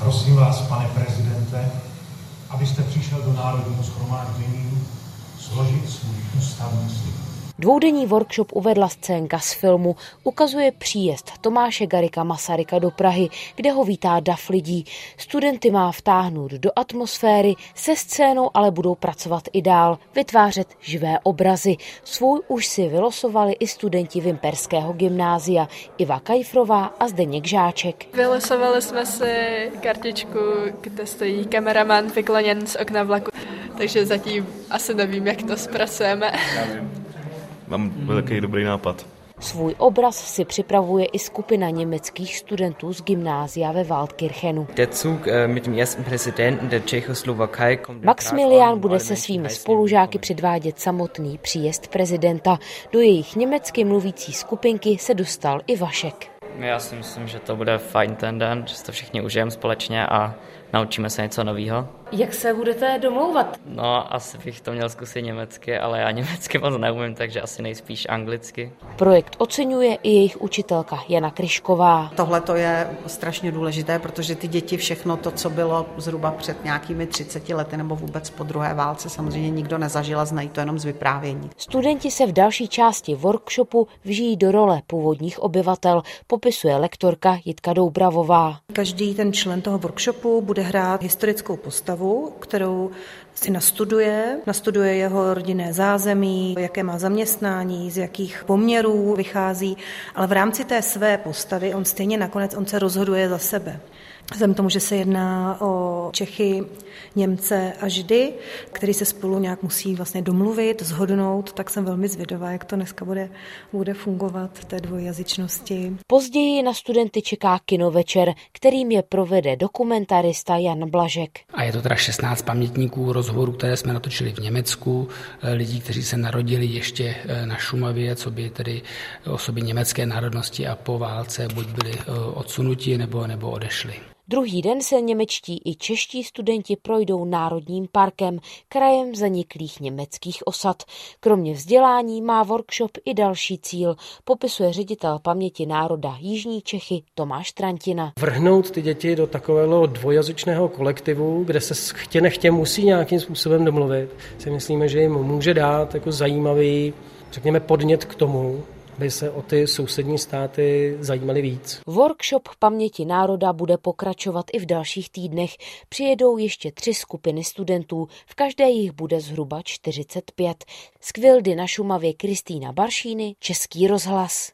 Prosím vás, pane prezidente, abyste přišel do Národního schromáždění složit svůj ústavní slib. Dvoudenní workshop uvedla scénka z filmu, ukazuje příjezd Tomáše Garika Masaryka do Prahy, kde ho vítá dav lidí. Studenty má vtáhnout do atmosféry, se scénou ale budou pracovat i dál, vytvářet živé obrazy. Svůj už si vylosovali i studenti Vimperského gymnázia Iva Kajfrová a Zdeněk Žáček. Vylosovali jsme si kartičku, kde stojí kameraman vykloněn z okna vlaku, takže zatím asi nevím, jak to zpracujeme. Mám velký dobrý nápad. Svůj obraz si připravuje i skupina německých studentů z gymnázia ve Waldkirchenu. Äh, mit dem ersten Präsidenten der Tschechoslowakei kommt Maximilian bude se svými spolužáky předvádět samotný příjezd prezidenta. Do jejich německy mluvící skupinky se dostal i Vašek. Já si myslím, že to bude fajn ten den, že si to všichni užijeme společně a naučíme se něco nového. Jak se budete domlouvat? No, asi bych to měl zkusit německy, ale já německy moc neumím, takže asi nejspíš anglicky. Projekt oceňuje i jejich učitelka Jana Kryšková. Tohle to je strašně důležité, protože ty děti všechno to, co bylo zhruba před nějakými 30 lety nebo vůbec po druhé válce, samozřejmě nikdo nezažila, znají to jenom z vyprávění. Studenti se v další části workshopu vžijí do role původních obyvatel, popisuje lektorka Jitka Doubravová. Každý ten člen toho workshopu bude hrát historickou postavu, kterou si nastuduje, nastuduje jeho rodinné zázemí, jaké má zaměstnání, z jakých poměrů vychází, ale v rámci té své postavy on stejně nakonec on se rozhoduje za sebe. Vzhledem tomu, že se jedná o Čechy, Němce a Židy, který se spolu nějak musí vlastně domluvit, zhodnout, tak jsem velmi zvědavá, jak to dneska bude, bude fungovat v té dvojjazyčnosti. Později na studenty čeká kinovečer, kterým je provede dokumentarista Jan Blažek. A je to teda 16 pamětníků rozhovorů, které jsme natočili v Německu, lidí, kteří se narodili ještě na Šumavě, co by tedy osoby německé národnosti a po válce buď byli odsunuti nebo, nebo odešli. Druhý den se němečtí i čeští studenti projdou Národním parkem, krajem zaniklých německých osad. Kromě vzdělání má workshop i další cíl, popisuje ředitel paměti národa Jižní Čechy Tomáš Trantina. Vrhnout ty děti do takového dvojazyčného kolektivu, kde se chtě nechtě musí nějakým způsobem domluvit, si myslíme, že jim může dát jako zajímavý, řekněme, podnět k tomu, aby se o ty sousední státy zajímali víc. Workshop paměti národa bude pokračovat i v dalších týdnech. Přijedou ještě tři skupiny studentů, v každé jich bude zhruba 45. Z Kvildy na Šumavě Kristýna Baršíny, Český rozhlas.